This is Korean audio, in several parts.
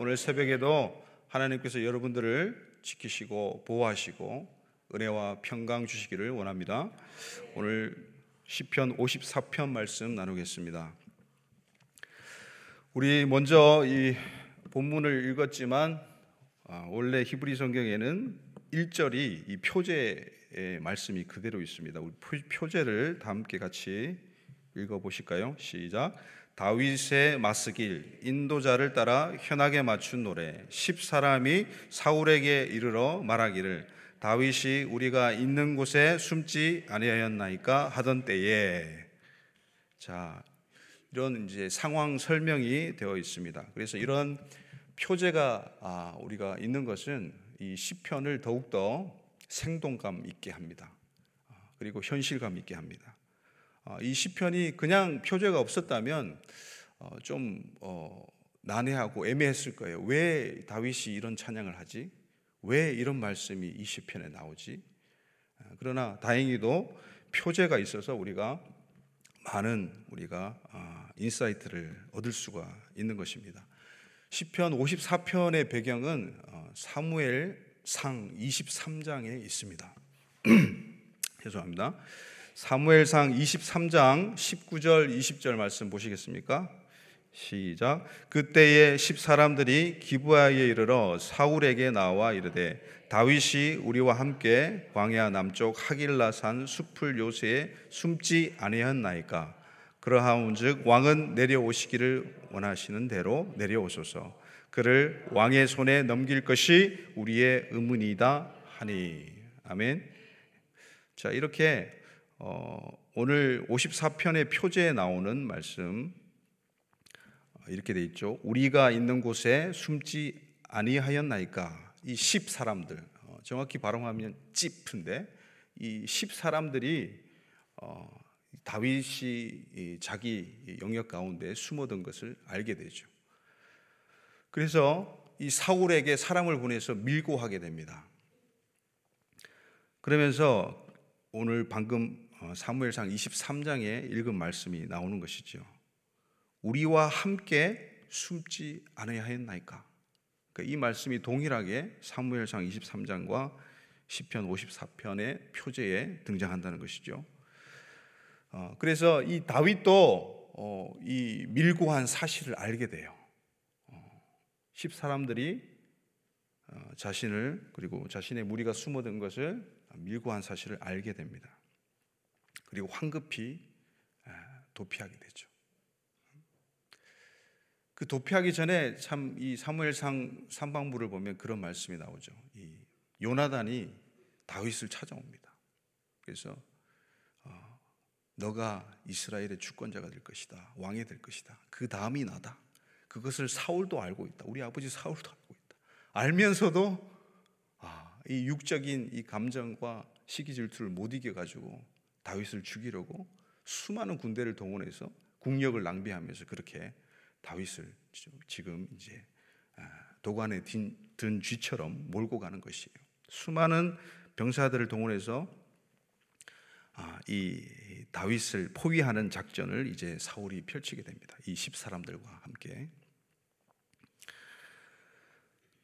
오늘 새벽에도 하나님께서 여러분들을 지키시고 보호하시고 은혜와 평강 주시기를 원합니다. 오늘 시편 54편 말씀 나누겠습니다. 우리 먼저 이 본문을 읽었지만 아, 원래 히브리 성경에는 1절이 이 표제의 말씀이 그대로 있습니다. 우리 표제를 다 함께 같이 읽어 보실까요? 시작. 다윗의 마스길 인도자를 따라 현하게 맞춘 노래 십 사람이 사울에게 이르러 말하기를 다윗이 우리가 있는 곳에 숨지 아니하였나이까 하던 때에 자 이런 이제 상황 설명이 되어 있습니다. 그래서 이런 표제가 아, 우리가 있는 것은 이 시편을 더욱 더 생동감 있게 합니다. 아, 그리고 현실감 있게 합니다. 아, 이 시편이 그냥 표제가 없었다면 어, 좀 어, 난해하고 애매했을 거예요. 왜 다윗이 이런 찬양을 하지? 왜 이런 말씀이 이 시편에 나오지? 아, 그러나 다행히도 표제가 있어서 우리가 많은 우리가 아, insight를 얻을 수가 있는 것입니다. 시편 54편의 배경은 어, 사무엘 상 23장에 있습니다. 죄송합니다. 사무엘상 23장 19절 20절 말씀 보시겠습니까? 시작. 그때에 십 사람들이 기부하에 이르러 사울에게 나와 이르되 다윗이 우리와 함께 광야 남쪽 하길라 산 숲을 요새에 숨지 아니하나이까 그러하온즉 왕은 내려오시기를 원하시는 대로 내려오소서 그를 왕의 손에 넘길 것이 우리의 의문이다 하니 아멘. 자 이렇게 어, 오늘 54편의 표제에 나오는 말씀 어, 이렇게 돼 있죠. 우리가 있는 곳에 숨지 아니하였나이까 이십 사람들 어, 정확히 발음하면 찝인데 이십 사람들이 어, 다윗이 자기 영역 가운데 숨어든 것을 알게 되죠. 그래서 이 사울에게 사람을 보내서 밀고 하게 됩니다. 그러면서 오늘 방금 어, 사무엘상 23장에 읽은 말씀이 나오는 것이죠. 우리와 함께 숨지 않아야 했나이까? 그러니까 이 말씀이 동일하게 사무엘상 23장과 시편 54편의 표제에 등장한다는 것이죠. 어, 그래서 이 다윗도 어, 이 밀고한 사실을 알게 돼요. 십 사람들이 자신을 그리고 자신의 무리가 숨어든 것을 밀고한 사실을 알게 됩니다. 그리고 황급히 도피하게 되죠. 그 도피하기 전에 참 이 사무엘상 삼방부를 보면 그런 말씀이 나오죠. 이 요나단이 다윗을 찾아옵니다. 그래서 어, 너가 이스라엘의 주권자가 될 것이다. 왕이 될 것이다. 그 다음이 나다. 그것을 사울도 알고 있다. 우리 아버지 사울도 알고 있다. 알면서도 아, 이 육적인 이 감정과 시기 질투를 못 이겨 가지고 다윗을 죽이려고 수많은 군대를 동원해서 국력을 낭비하면서 그렇게 다윗을 지금 이제 아, 도관에 든 쥐처럼 몰고 가는 것이에요. 수많은 병사들을 동원해서 아, 이 다윗을 포위하는 작전을 이제 사울이 펼치게 됩니다. 이십 사람들과 함께.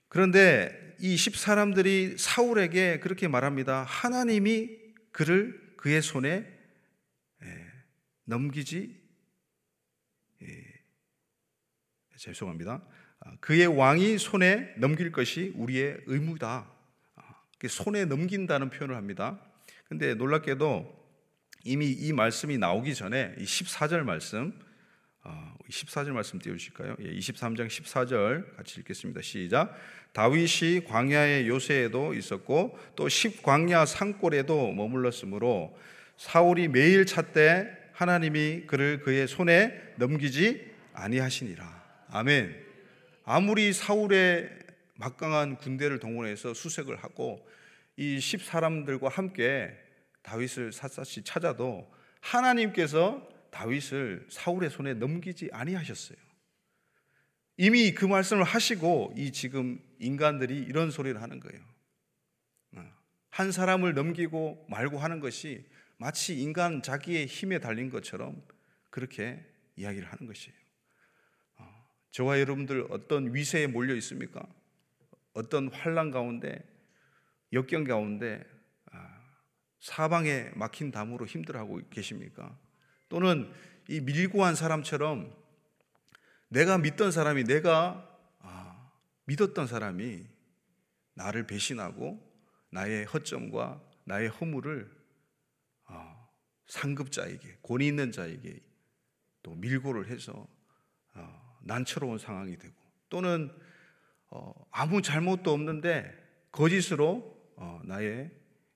그런데 이십 사람들이 사울에게 그렇게 말합니다. 하나님이 그를 그의 손에 예, 넘기지 예, 죄송합니다. 아, 그의 왕이 손에 넘길 것이 우리의 의무다. 아, 손에 넘긴다는 표현을 합니다. 근데 놀랍게도 이미 이 말씀이 나오기 전에 이 14절 말씀 14절 아, 말씀 띄워주실까요? 23장 예, 14절 같이 읽겠습니다. 시작. 다윗이 광야의 요새에도 있었고 또 십광야 산골에도 머물렀으므로 사울이 매일 찾되 하나님이 그를 그의 손에 넘기지 아니하시니라. 아멘. 아무리 사울의 막강한 군대를 동원해서 수색을 하고 이 십 사람들과 함께 다윗을 샅샅이 찾아도 하나님께서 다윗을 사울의 손에 넘기지 아니하셨어요. 이미 그 말씀을 하시고 이 지금 인간들이 이런 소리를 하는 거예요. 어. 한 사람을 넘기고 말고 하는 것이 마치 인간 자기의 힘에 달린 것처럼 그렇게 이야기를 하는 것이에요. 어. 저와 여러분들 어떤 위세에 몰려 있습니까? 어떤 환란 가운데 역경 가운데 아, 사방에 막힌 담으로 힘들어하고 계십니까? 또는 이 밀고 한 사람처럼 내가 믿던 사람이 내가 아, 믿었던 사람이 나를 배신하고 나의 허점과 나의 허물을 아, 상급자에게 권위 있는 자에게 또 밀고를 해서 어, 난처로운 상황이 되고 또는 어, 아무 잘못도 없는데 거짓으로 어, 나의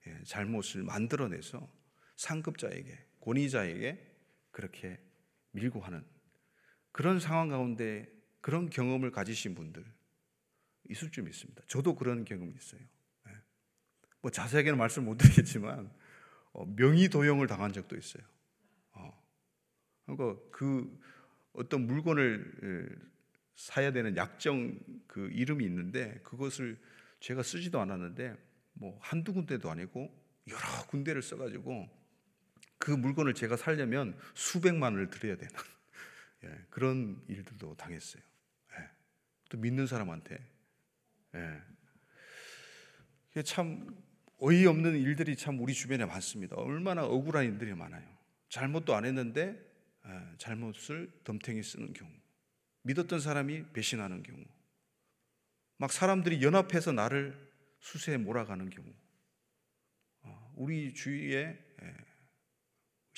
예, 잘못을 만들어내서 상급자에게 권위자에게 그렇게 밀고 하는 그런 상황 가운데 그런 경험을 가지신 분들 있을 줄 믿습니다. 저도 그런 경험이 있어요. 예. 뭐 자세하게는 말씀 못 드리겠지만 명의 도용을 당한 적도 있어요. 그러니까 그 어떤 물건을 사야 되는 약정 그 이름이 있는데 그것을 제가 쓰지도 않았는데 뭐 한두 군데도 아니고 여러 군데를 써가지고 그 물건을 제가 살려면 수백만 원을 들여야 되는 예, 그런 일들도 당했어요. 예, 또 믿는 사람한테 예. 참 어이없는 일들이 참 우리 주변에 많습니다. 얼마나 억울한 일들이 많아요. 잘못도 안 했는데 잘못을 덤탱이 쓰는 경우, 믿었던 사람이 배신하는 경우, 막 사람들이 연합해서 나를 수세에 몰아가는 경우, 어, 우리 주위에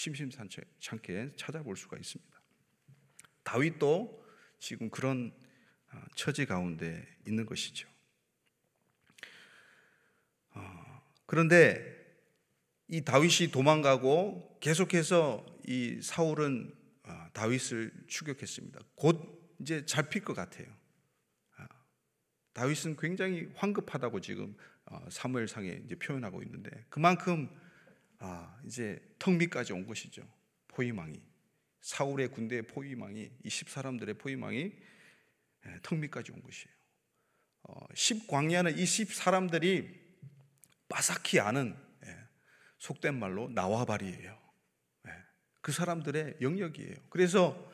심심찮게 찾아볼 수가 있습니다. 다윗도 지금 그런 어, 처지 가운데 있는 것이죠. 어, 그런데 이 다윗이 도망가고 계속해서 이 사울은 아, 다윗을 추격했습니다. 곧 이제 잡힐 것 같아요. 아, 다윗은 굉장히 황급하다고 지금 어, 사무엘상에 이제 표현하고 있는데 그만큼 아, 이제 턱 밑까지 온 것이죠. 포위망이 사울의 군대의 포위망이 이 십 사람들의 포위망이 예, 턱 밑까지 온 것이에요. 어, 십 광야는 이 십 사람들이 빠삭히 아는 예, 속된 말로 나와바리예요. 그 사람들의 영역이에요. 그래서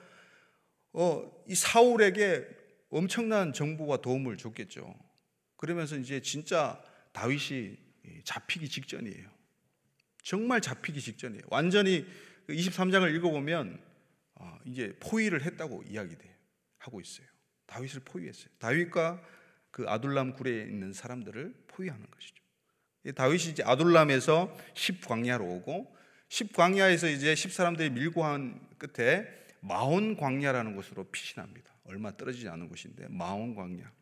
어, 이 사울에게 엄청난 정보와 도움을 줬겠죠. 그러면서 이제 진짜 다윗이 잡히기 직전이에요. 정말 잡히기 직전이에요. 완전히 23장을 그 읽어보면 어, 이제 포위를 했다고 이야기돼 하고 있어요. 다윗을 포위했어요. 다윗과 그 아둘람 굴에 있는 사람들을 포위하는 것이죠. 다윗이 이제 아둘람에서 10광야로 오고 십광야에서 이제 십 사람들이 밀고 한 끝에 마온 광야라는 곳으로 피신합니다. 얼마 떨어지지 않은 곳인데 마온 광야.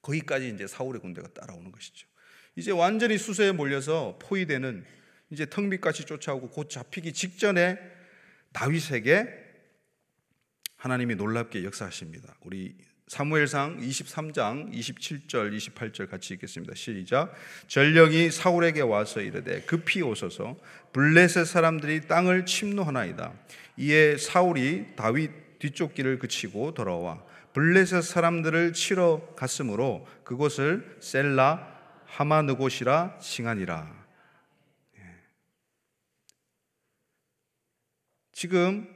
거기까지 이제 사울의 군대가 따라오는 것이죠. 이제 완전히 수세에 몰려서 포위되는 이제 턱 밑까지 쫓아오고 곧 잡히기 직전에 다윗에게 하나님이 놀랍게 역사하십니다. 우리 사무엘상 23장 27절 28절 같이 읽겠습니다. 시작. 전령이 사울에게 와서 이르되 급히 오소서 블레셋 사람들이 땅을 침노하나이다. 이에 사울이 다윗 뒤쫓기를 그치고 돌아와 블레셋 사람들을 치러 갔으므로 그곳을 셀라 하마느 곳이라 칭하니라. 예. 지금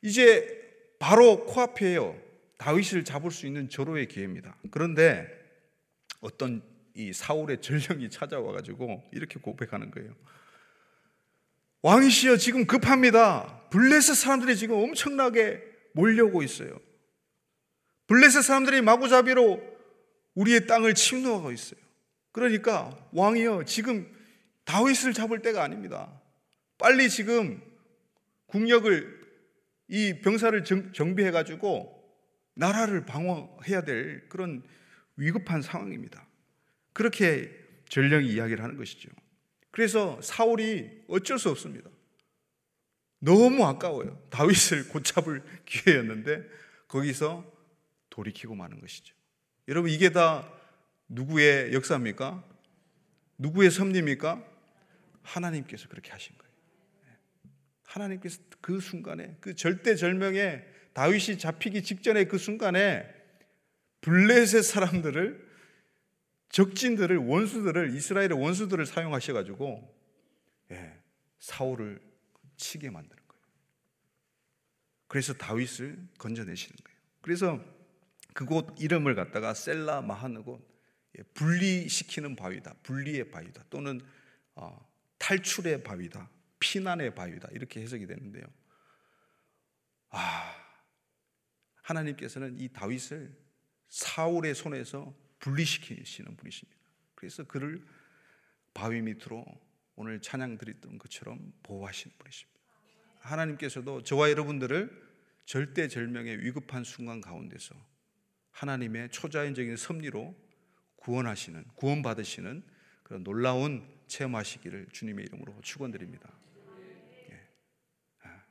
이제 바로 코앞이에요. 다윗을 잡을 수 있는 절호의 기회입니다. 그런데 어떤 이 사울의 전령이 찾아와 가지고 이렇게 고백하는 거예요. 왕이시여 지금 급합니다. 블레셋 사람들이 지금 엄청나게 몰려오고 있어요. 블레셋 사람들이 마구잡이로 우리의 땅을 침노하고 있어요. 그러니까 왕이여 지금 다윗을 잡을 때가 아닙니다. 빨리 지금 국력을 이 병사를 정 비해 가지고 나라를 방어해야 될 그런 위급한 상황입니다. 그렇게 전령이 이야기를 하는 것이죠. 그래서 사울이 어쩔 수 없습니다. 너무 아까워요. 다윗을 곧잡을 기회였는데 거기서 돌이키고 마는 것이죠. 여러분 이게 다 누구의 역사입니까? 누구의 섭리입니까? 하나님께서 그렇게 하신 거예요. 하나님께서 그 순간에 그 절대절명에 다윗이 잡히기 직전에 그 순간에 블레셋 사람들을 적진들을 원수들을 이스라엘의 원수들을 사용하셔 가지고 예, 사울을 치게 만드는 거예요. 그래서 다윗을 건져내시는 거예요. 그래서 그곳 이름을 갖다가 셀라 마하느곳 예, 분리시키는 바위다. 분리의 바위다. 또는 어, 탈출의 바위다. 피난의 바위다. 이렇게 해석이 되는데요. 아, 하나님께서는 이 다윗을 사울의 손에서 분리시키시는 분이십니다. 그래서 그를 바위 밑으로 오늘 찬양 드렸던 것처럼 보호하시는 분이십니다. 하나님께서도 저와 여러분들을 절대절명의 위급한 순간 가운데서 하나님의 초자연적인 섭리로 구원하시는 구원받으시는 그런 놀라운 체험하시기를 주님의 이름으로 축원드립니다. 예. 아.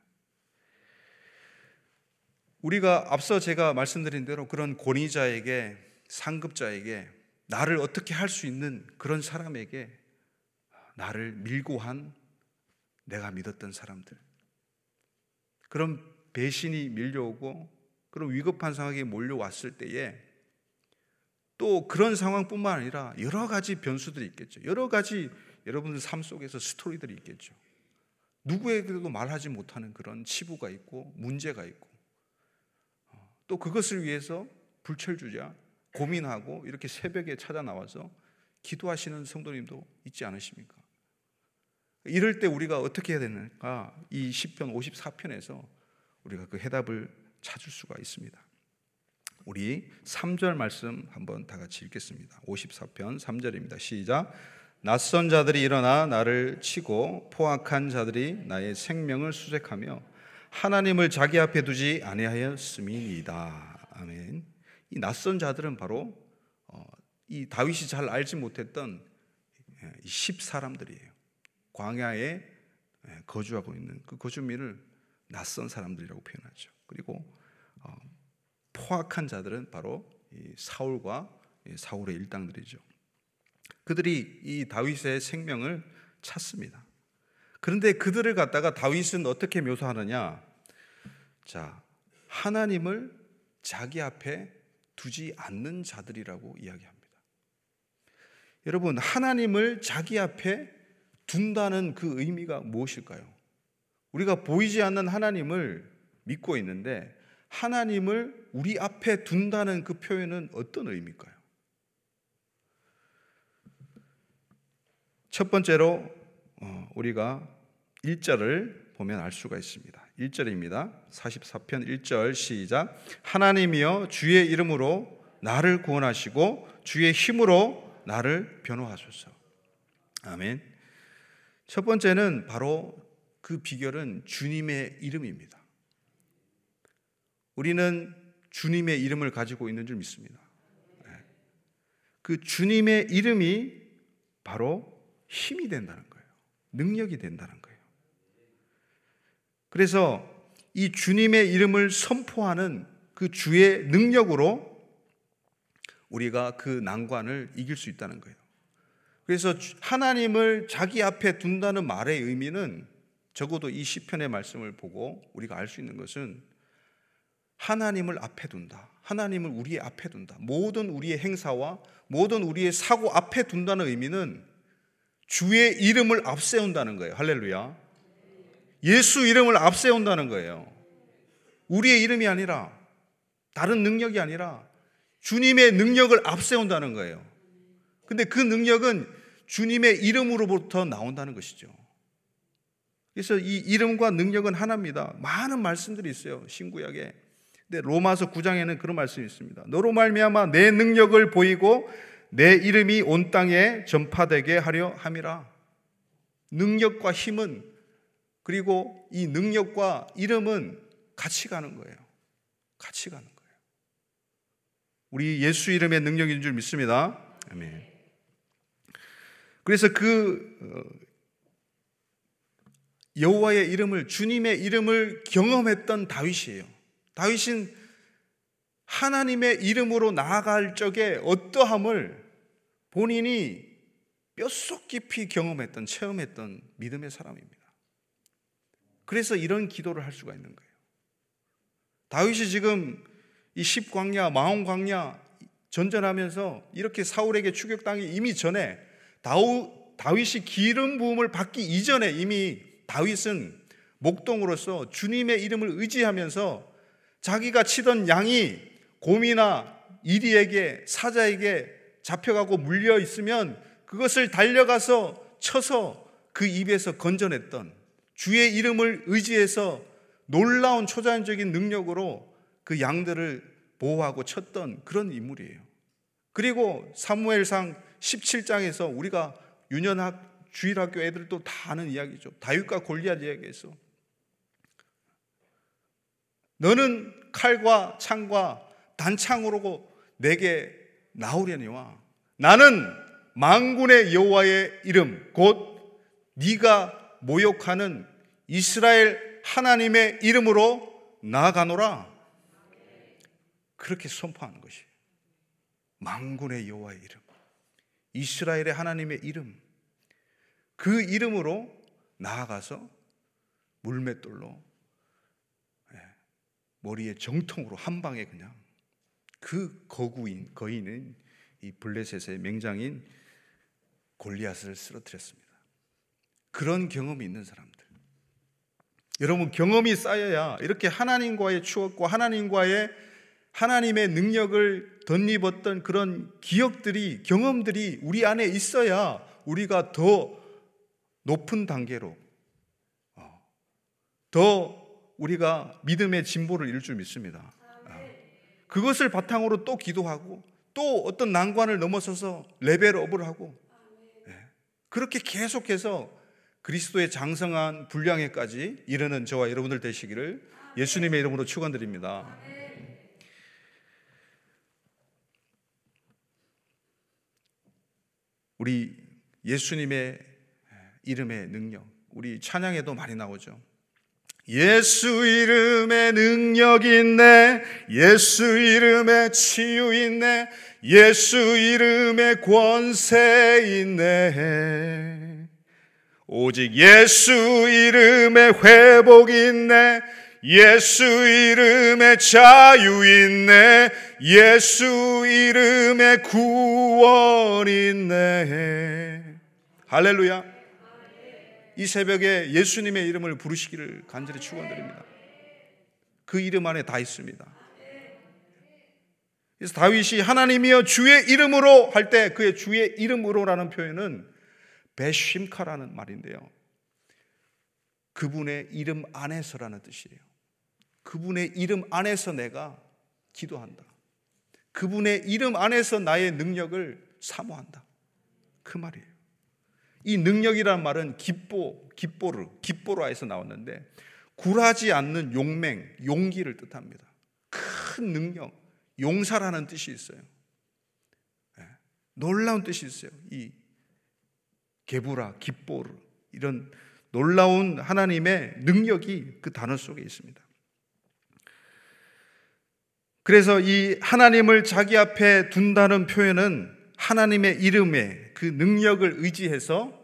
우리가 앞서 제가 말씀드린 대로 그런 권위자에게 상급자에게 나를 어떻게 할 수 있는 그런 사람에게 나를 밀고 한 내가 믿었던 사람들 그런 배신이 밀려오고 그런 위급한 상황이 몰려왔을 때에 또 그런 상황뿐만 아니라 여러 가지 변수들이 있겠죠. 여러 가지 여러분들 삶 속에서 스토리들이 있겠죠. 누구에게도 말하지 못하는 그런 치부가 있고 문제가 있고 어, 또 그것을 위해서 불철주야 고민하고 이렇게 새벽에 찾아 나와서 기도하시는 성도님도 있지 않으십니까? 이럴 때 우리가 어떻게 해야 되는가? 이 10편 54편에서 우리가 그 해답을 찾을 수가 있습니다. 우리 3절 말씀 한번 다 같이 읽겠습니다. 54편 3절입니다. 시작. 낯선 자들이 일어나 나를 치고 포악한 자들이 나의 생명을 수색하며 하나님을 자기 앞에 두지 아니하였음이니이다. 아멘. 이 낯선 자들은 바로 어, 이 다윗이 잘 알지 못했던 예, 십 사람들이에요. 광야에 예, 거주하고 있는 그 거주민을 낯선 사람들이라고 표현하죠. 그리고 어, 포악한 자들은 바로 사울과 사울의 일당들이죠. 그들이 이 다윗의 생명을 찾습니다. 그런데 그들을 갖다가 다윗은 어떻게 묘사하느냐? 자, 하나님을 자기 앞에 두지 않는 자들이라고 이야기합니다. 여러분, 하나님을 자기 앞에 둔다는 그 의미가 무엇일까요? 우리가 보이지 않는 하나님을 믿고 있는데 하나님을 우리 앞에 둔다는 그 표현은 어떤 의미일까요? 첫 번째로 어, 우리가 1절을 보면 알 수가 있습니다. 1절입니다. 44편 1절 시작. 하나님이여 주의 이름으로 나를 구원하시고 주의 힘으로 나를 변호하소서. 아멘. 첫 번째는 바로 그 비결은 주님의 이름입니다. 우리는 주님의 이름을 가지고 있는 줄 믿습니다. 네. 그 주님의 이름이 바로 힘이 된다는. 능력이 된다는 거예요. 그래서 이 주님의 이름을 선포하는 그 주의 능력으로 우리가 그 난관을 이길 수 있다는 거예요. 그래서 하나님을 자기 앞에 둔다는 말의 의미는 적어도 이 시편의 말씀을 보고 우리가 알 수 있는 것은 하나님을 앞에 둔다. 하나님을 우리의 앞에 둔다. 모든 우리의 행사와 모든 우리의 사고 앞에 둔다는 의미는 주의 이름을 앞세운다는 거예요. 할렐루야. 예수 이름을 앞세운다는 거예요. 우리의 이름이 아니라 다른 능력이 아니라 주님의 능력을 앞세운다는 거예요. 근데 그 능력은 주님의 이름으로부터 나온다는 것이죠. 그래서 이 이름과 능력은 하나입니다. 많은 말씀들이 있어요. 신구약에. 근데 로마서 9장에는 그런 말씀이 있습니다. 너로 말미암아 내 능력을 보이고 내 이름이 온 땅에 전파되게 하려 함이라. 능력과 힘은 그리고 이 능력과 이름은 같이 가는 거예요. 같이 가는 거예요. 우리 예수 이름의 능력인 줄 믿습니다. 아멘. 그래서 그 어, 여호와의 이름을 주님의 이름을 경험했던 다윗이에요. 다윗은 하나님의 이름으로 나아갈 적에 어떠함을 본인이 뼛속 깊이 경험했던, 체험했던 믿음의 사람입니다. 그래서 이런 기도를 할 수가 있는 거예요. 다윗이 지금 이 십광야, 마온광야 전전하면서 이렇게 사울에게 추격당이 이미 전에 다우, 다윗이 기름 부음을 받기 이전에 이미 다윗은 목동으로서 주님의 이름을 의지하면서 자기가 치던 양이 곰이나 이리에게 사자에게 잡혀가고 물려 있으면 그것을 달려가서 쳐서 그 입에서 건져냈던 주의 이름을 의지해서 놀라운 초자연적인 능력으로 그 양들을 보호하고 쳤던 그런 인물이에요. 그리고 사무엘상 17장에서 우리가 유년학 주일학교 애들도 다 아는 이야기죠. 다윗과 골리앗 이야기에서 너는 칼과 창과 단창으로 내게 나오려니와 나는 망군의 여호와의 이름 곧 네가 모욕하는 이스라엘 하나님의 이름으로 나아가노라. 그렇게 선포하는 것이 망군의 여호와의 이름 이스라엘의 하나님의 이름. 그 이름으로 나아가서 물맷돌로 예, 머리에 정통으로 한 방에 그냥 그 거구인 거인은 이 블레셋의 맹장인 골리앗을 쓰러뜨렸습니다. 그런 경험이 있는 사람들. 여러분 경험이 쌓여야 이렇게 하나님과의 추억과 하나님과의 하나님의 능력을 덧입었던 그런 기억들이 경험들이 우리 안에 있어야 우리가 더 높은 단계로 어, 더 우리가 믿음의 진보를 이룰 줄 믿습니다. 어, 그것을 바탕으로 또 기도하고 또 어떤 난관을 넘어서서 레벨업을 하고 예, 그렇게 계속해서 그리스도의 장성한 분량에까지 이르는 저와 여러분들 되시기를 예수님의 이름으로 축원드립니다. 우리 예수님의 이름의 능력, 우리 찬양에도 많이 나오죠. 예수 이름에 능력 있네. 예수 이름에 치유 있네. 예수 이름에 권세 있네. 오직 예수 이름에 회복 있네. 예수 이름에 자유 있네. 예수 이름에 구원 있네. 할렐루야. 이 새벽에 예수님의 이름을 부르시기를 간절히 축원드립니다. 그 이름 안에 다 있습니다. 그래서 다윗이 하나님이여 주의 이름으로 할 때 그의 주의 이름으로라는 표현은 베심카라는 말인데요. 그분의 이름 안에서라는 뜻이에요. 그분의 이름 안에서 내가 기도한다. 그분의 이름 안에서 나의 능력을 사모한다. 그 말이에요. 이 능력이라는 말은 기뽀, 기뽀르, 기뽀라에서 나왔는데 굴하지 않는 용맹, 용기를 뜻합니다. 큰 능력, 용사라는 뜻이 있어요. 네. 놀라운 뜻이 있어요. 이 게부라, 기뽀르 이런 놀라운 하나님의 능력이 그 단어 속에 있습니다. 그래서 이 하나님을 자기 앞에 둔다는 표현은 하나님의 이름에 그 능력을 의지해서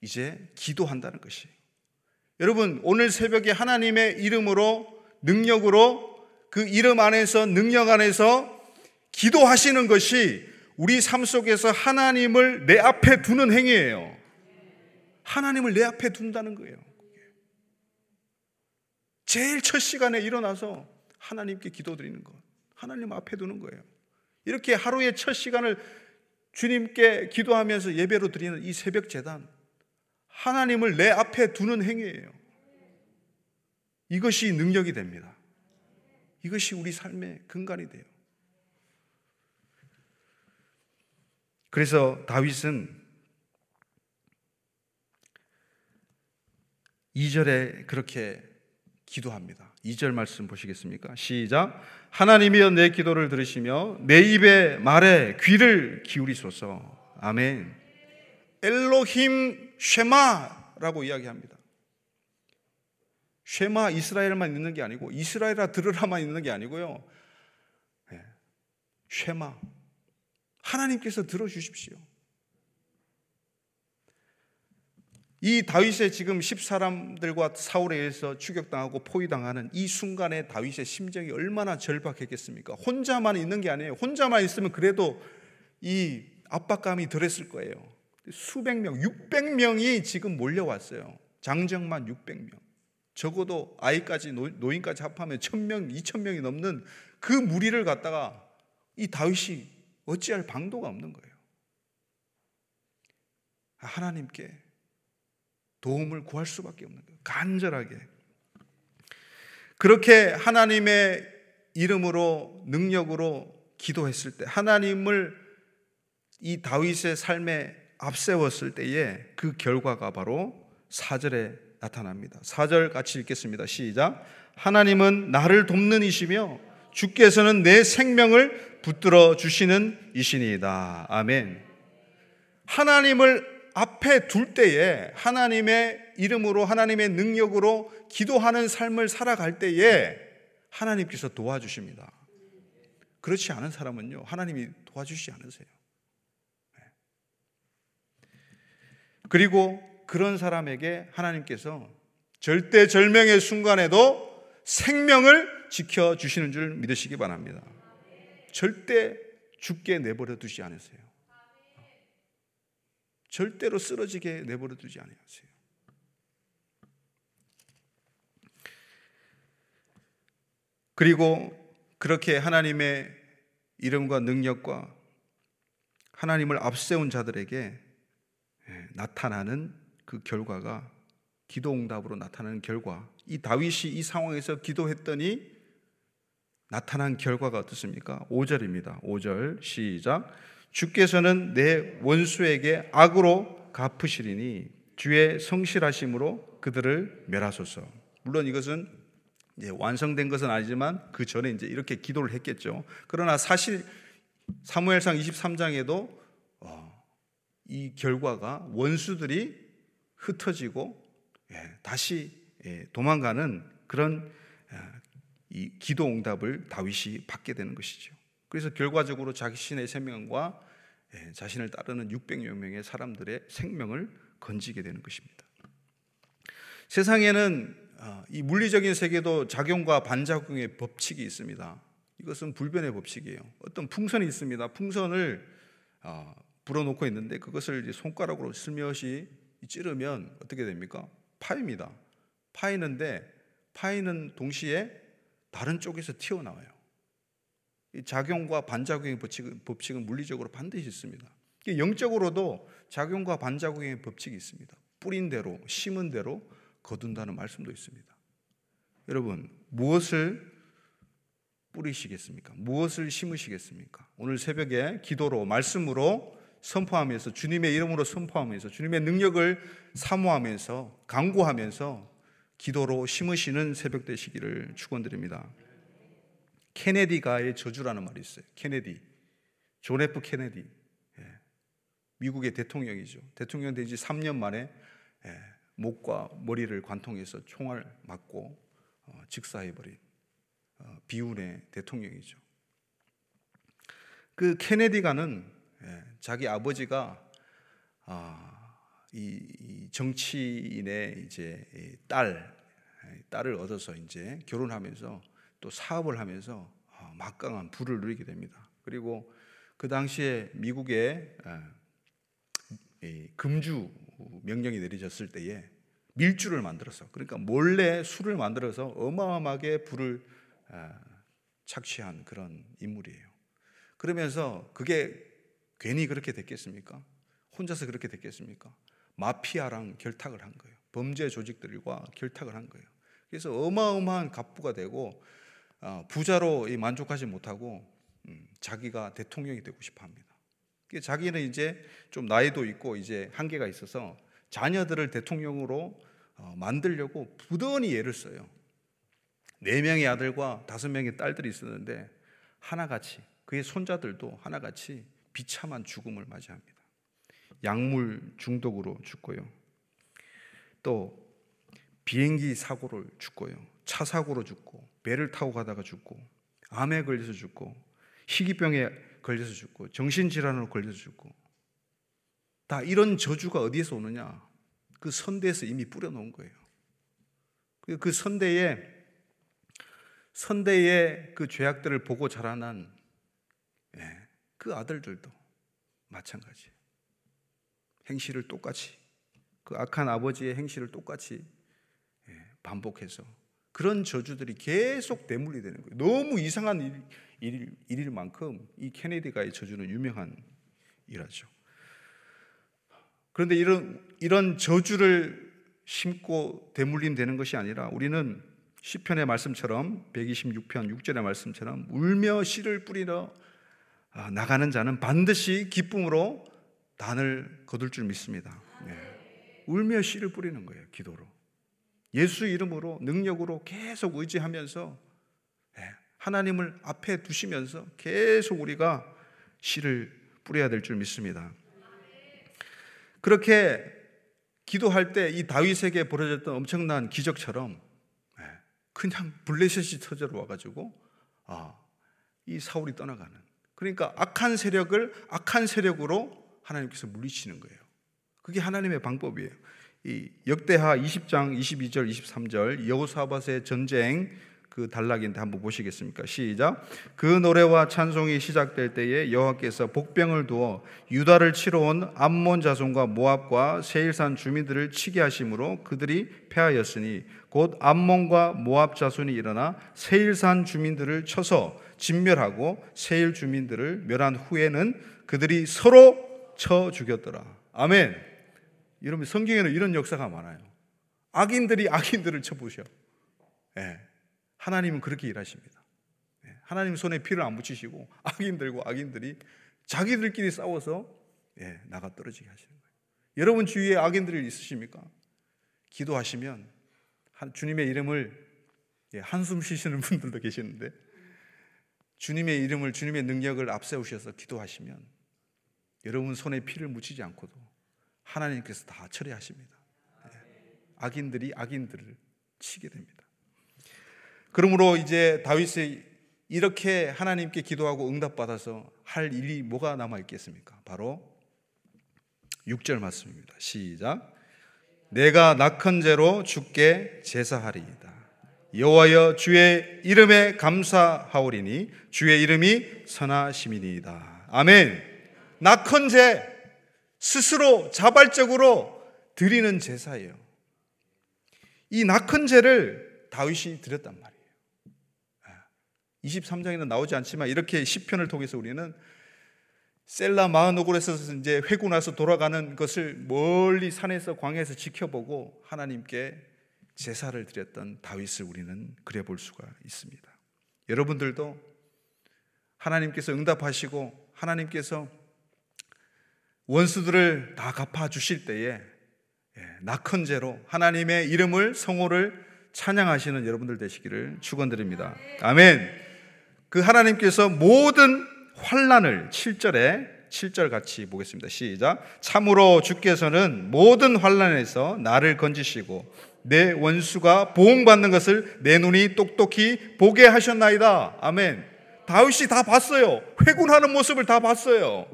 이제 기도한다는 것이에요. 여러분, 오늘 새벽에 하나님의 이름으로, 능력으로 그 이름 안에서, 능력 안에서 기도하시는 것이 우리 삶 속에서 하나님을 내 앞에 두는 행위예요. 하나님을 내 앞에 둔다는 거예요. 제일 첫 시간에 일어나서 하나님께 기도드리는 것. 하나님 앞에 두는 거예요. 이렇게 하루의 첫 시간을 주님께 기도하면서 예배로 드리는 이 새벽 재단, 하나님을 내 앞에 두는 행위예요. 이것이 능력이 됩니다. 이것이 우리 삶의 근간이 돼요. 그래서 다윗은 2절에 그렇게 기도합니다. 2절 말씀 보시겠습니까? 시작. 하나님이여 내 기도를 들으시며 내 입의 말에 귀를 기울이소서. 아멘. 엘로힘 쉐마라고 이야기합니다. 쉐마 이스라엘만 있는 게 아니고 이스라엘아 들으라만 있는 게 아니고요. 예. 쉐마 하나님께서 들어주십시오. 이 다윗의 지금 10사람들과 사울에 의해서 추격당하고 포위당하는 이 순간에 다윗의 심정이 얼마나 절박했겠습니까? 혼자만 있는 게 아니에요. 혼자만 있으면 그래도 이 압박감이 덜했을 거예요. 수백 명, 600명이 지금 몰려왔어요. 장정만 600명. 적어도 아이까지 노인까지 합하면 1000명, 2000명이 넘는 그 무리를 갖다가 이 다윗이 어찌할 방도가 없는 거예요. 하나님께 도움을 구할 수밖에 없는 거예요. 간절하게. 그렇게 하나님의 이름으로 능력으로 기도했을 때 하나님을 이 다윗의 삶에 앞세웠을 때에 그 결과가 바로 4절에 나타납니다. 4절 같이 읽겠습니다. 시작. 하나님은 나를 돕는 이시며 주께서는 내 생명을 붙들어 주시는 이신이다. 아멘. 하나님을 앞에 둘 때에 하나님의 이름으로 하나님의 능력으로 기도하는 삶을 살아갈 때에 하나님께서 도와주십니다. 그렇지 않은 사람은요, 하나님이 도와주시지 않으세요. 네. 그리고 그런 사람에게 하나님께서 절대 절명의 순간에도 생명을 지켜주시는 줄 믿으시기 바랍니다. 절대 죽게 내버려 두지 않으세요. 절대로 쓰러지게 내버려 두지 않으세요. 그리고 그렇게 하나님의 이름과 능력과 하나님을 앞세운 자들에게 예, 나타나는 그 결과가 기도 응답으로 나타나는 결과. 이 다윗이 이 상황에서 기도했더니 나타난 결과가 어떻습니까? 5절입니다. 5절 시작. 주께서는 내 원수에게 악으로 갚으시리니 주의 성실하심으로 그들을 멸하소서. 물론 이것은 완성된 것은 아니지만 그 전에 이제 이렇게 기도를 했겠죠. 그러나 사실 사무엘상 23장에도 어, 이 결과가 원수들이 흩어지고 예, 다시 예, 도망가는 그런 아, 이 기도 응답을 다윗이 받게 되는 것이죠. 그래서 결과적으로 자신의 생명과 예, 자신을 따르는 600여 명의 사람들의 생명을 건지게 되는 것입니다. 세상에는 아, 이 물리적인 세계도 작용과 반작용의 법칙이 있습니다. 이것은 불변의 법칙이에요. 어떤 풍선이 있습니다. 풍선을 아, 불어놓고 있는데 그것을 손가락으로 슬며시 찌르면 어떻게 됩니까? 파입니다. 파이는데 파이는 동시에 다른 쪽에서 튀어나와요. 작용과 반작용의 법칙은, 법칙은 물리적으로 반드시 있습니다. 영적으로도 작용과 반작용의 법칙이 있습니다. 뿌린 대로, 심은 대로 거둔다는 말씀도 있습니다. 여러분, 무엇을 뿌리시겠습니까? 무엇을 심으시겠습니까? 오늘 새벽에 기도로, 말씀으로 선포하면서 주님의 이름으로 선포하면서 주님의 능력을 사모하면서 강구하면서 기도로 심으시는 새벽 되시기를 축원드립니다. 케네디가의 저주라는 말이 있어요. 케네디. 존 F 케네디. 예. 미국의 대통령이죠. 대통령 된 지 3년 만에 예. 목과 머리를 관통해서 총알 맞고 어, 즉사해버린 어, 비운의 대통령이죠. 그 케네디가는 예, 자기 아버지가 아, 이 정치인의 이제 딸 딸을 얻어서 이제 결혼하면서 또 사업을 하면서 아, 막강한 부를 누리게 됩니다. 그리고 그 당시에 미국의 아, 금주 명령이 내려졌을 때에 밀주를 만들어서 그러니까 몰래 술을 만들어서 어마어마하게 불을 착취한 그런 인물이에요. 그러면서 그게 괜히 그렇게 됐겠습니까? 혼자서 그렇게 됐겠습니까? 마피아랑 결탁을 한 거예요. 범죄 조직들과 결탁을 한 거예요. 그래서 어마어마한 갑부가 되고 어, 부자로 만족하지 못하고 음, 자기가 대통령이 되고 싶어 합니다. 자기는 이제 좀 나이도 있고 이제 한계가 있어서 자녀들을 대통령으로 어, 만들려고 부단히 애를 써요. 네 명의 아들과 다섯 명의 딸들이 있었는데 하나같이 그의 손자들도 하나같이 비참한 죽음을 맞이합니다. 약물 중독으로 죽고요. 또 비행기 사고를 죽고요. 차 사고로 죽고 배를 타고 가다가 죽고 암에 걸려서 죽고 희귀병에 걸려서 죽고 정신질환으로 걸려서 죽고 다 이런 저주가 어디에서 오느냐? 그 선대에서 이미 뿌려놓은 거예요. 그, 그 선대에 선대의 그 죄악들을 보고 자라난 예, 그 아들들도 마찬가지예요. 행실을 똑같이 그 악한 아버지의 행실을 똑같이 예, 반복해서 그런 저주들이 계속 대물리 되는 거예요. 너무 이상한 일, 일, 일일 만큼 이 케네디가의 저주는 유명한 일하죠. 그런데 이런 이런 저주를 심고 대물림 되는 것이 아니라 우리는 시편의 말씀처럼 126편 6절의 말씀처럼 울며 씨를 뿌리러 아, 나가는 자는 반드시 기쁨으로 단을 거둘 줄 믿습니다. 네. 울며 씨를 뿌리는 거예요, 기도로. 예수 이름으로 능력으로 계속 의지하면서 네. 하나님을 앞에 두시면서 계속 우리가 씨를 뿌려야 될 줄 믿습니다. 그렇게 기도할 때 이 다윗에게 벌어졌던 엄청난 기적처럼 그냥 블레셋이 터져 와가지고 아, 이 사울이 떠나가는. 그러니까 악한 세력을 악한 세력으로 하나님께서 물리치는 거예요. 그게 하나님의 방법이에요. 이 역대하 20장 22절 23절 여호사밧의 전쟁 그 단락인데 한번 보시겠습니까? 시작. 그 노래와 찬송이 시작될 때에 여호와께서 복병을 두어 유다를 치러 온 암몬 자손과 모압과 세일산 주민들을 치게 하심으로 그들이 패하였으니 곧 암몬과 모압 자손이 일어나 세일산 주민들을 쳐서 진멸하고 세일 주민들을 멸한 후에는 그들이 서로 쳐 죽였더라. 아멘. 여러분 성경에는 이런 역사가 많아요. 악인들이 악인들을 쳐부셔. 예. 하나님은 그렇게 일하십니다. 예, 하나님 손에 피를 안 묻히시고 악인들과 악인들이 자기들끼리 싸워서 예, 나가 떨어지게 하시는 거예요. 여러분 주위에 악인들이 있으십니까? 기도하시면 주님의 이름을 예, 한숨 쉬시는 분들도 계시는데 주님의 이름을 주님의 능력을 앞세우셔서 기도하시면 여러분 손에 피를 묻히지 않고도 하나님께서 다 처리하십니다. 악인들이 악인들을 치게 됩니다. 그러므로 이제 다윗이 이렇게 하나님께 기도하고 응답받아서 할 일이 뭐가 남아 있겠습니까? 바로 6절 말씀입니다. 시작. 내가 낙헌 죄로 주께 제사하리이다. 여호와여 주의 이름에 감사하오리니 주의 이름이 선하심이니이다. 아멘. 낙헌 죄 스스로 자발적으로 드리는 제사예요. 이 낙헌 죄를 다윗이 드렸단 말이에요. 23장에는 나오지 않지만 이렇게 시편을 통해서 우리는 셀라 마흔오골에서 이제 회군나서 돌아가는 것을 멀리 산에서 광야에서 지켜보고 하나님께 제사를 드렸던 다윗을 우리는 그려볼 수가 있습니다. 여러분들도 하나님께서 응답하시고 하나님께서 원수들을 다 갚아 주실 때에 예, 낙헌제로 하나님의 이름을 성호를 찬양하시는 여러분들 되시기를 축원드립니다. 아멘. 그 하나님께서 모든 환란을 7절에 7절 같이 보겠습니다. 시작. 참으로 주께서는 모든 환란에서 나를 건지시고 내 원수가 보응받는 것을 내 눈이 똑똑히 보게 하셨나이다. 아멘. 다윗이 다 봤어요. 회군하는 모습을 다 봤어요.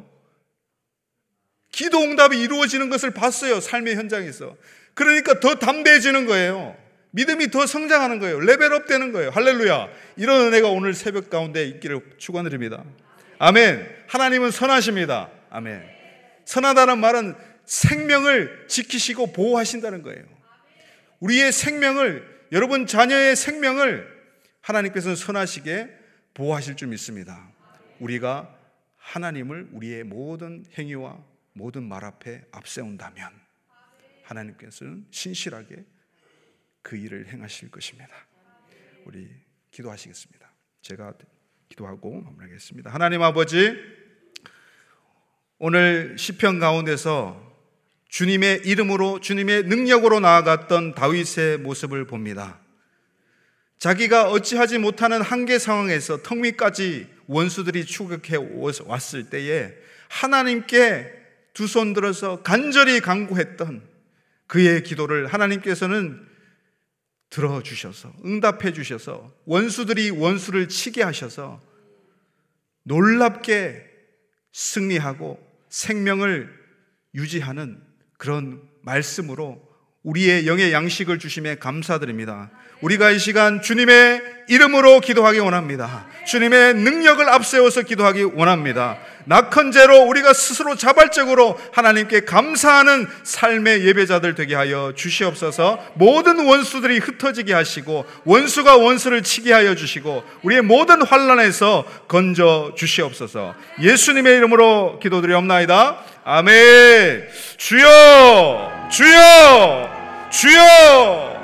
기도 응답이 이루어지는 것을 봤어요. 삶의 현장에서. 그러니까 더 담대해지는 거예요. 믿음이 더 성장하는 거예요. 레벨업 되는 거예요. 할렐루야. 이런 은혜가 오늘 새벽 가운데 있기를 축원드립니다. 아멘. 하나님은 선하십니다. 아멘. 선하다는 말은 생명을 지키시고 보호하신다는 거예요. 우리의 생명을 여러분 자녀의 생명을 하나님께서는 선하시게 보호하실 줄 믿습니다. 우리가 하나님을 우리의 모든 행위와 모든 말 앞에 앞세운다면 하나님께서는 신실하게 그 일을 행하실 것입니다. 우리 기도하시겠습니다. 제가 기도하고 마무리하겠습니다. 하나님 아버지 오늘 시편 가운데서 주님의 이름으로 주님의 능력으로 나아갔던 다윗의 모습을 봅니다. 자기가 어찌하지 못하는 한계 상황에서 턱 밑까지 원수들이 추격해 왔을 때에 하나님께 두 손 들어서 간절히 간구했던 그의 기도를 하나님께서는 들어주셔서 응답해 주셔서 원수들이 원수를 치게 하셔서 놀랍게 승리하고 생명을 유지하는 그런 말씀으로 우리의 영의 양식을 주심에 감사드립니다. 우리가 이 시간 주님의 이름으로 기도하기 원합니다. 주님의 능력을 앞세워서 기도하기 원합니다. 낙헌제로 우리가 스스로 자발적으로 하나님께 감사하는 삶의 예배자들 되게 하여 주시옵소서. 모든 원수들이 흩어지게 하시고 원수가 원수를 치게 하여 주시고 우리의 모든 환란에서 건져 주시옵소서. 예수님의 이름으로 기도드리옵나이다. 아멘. 주여, 주여, 주여.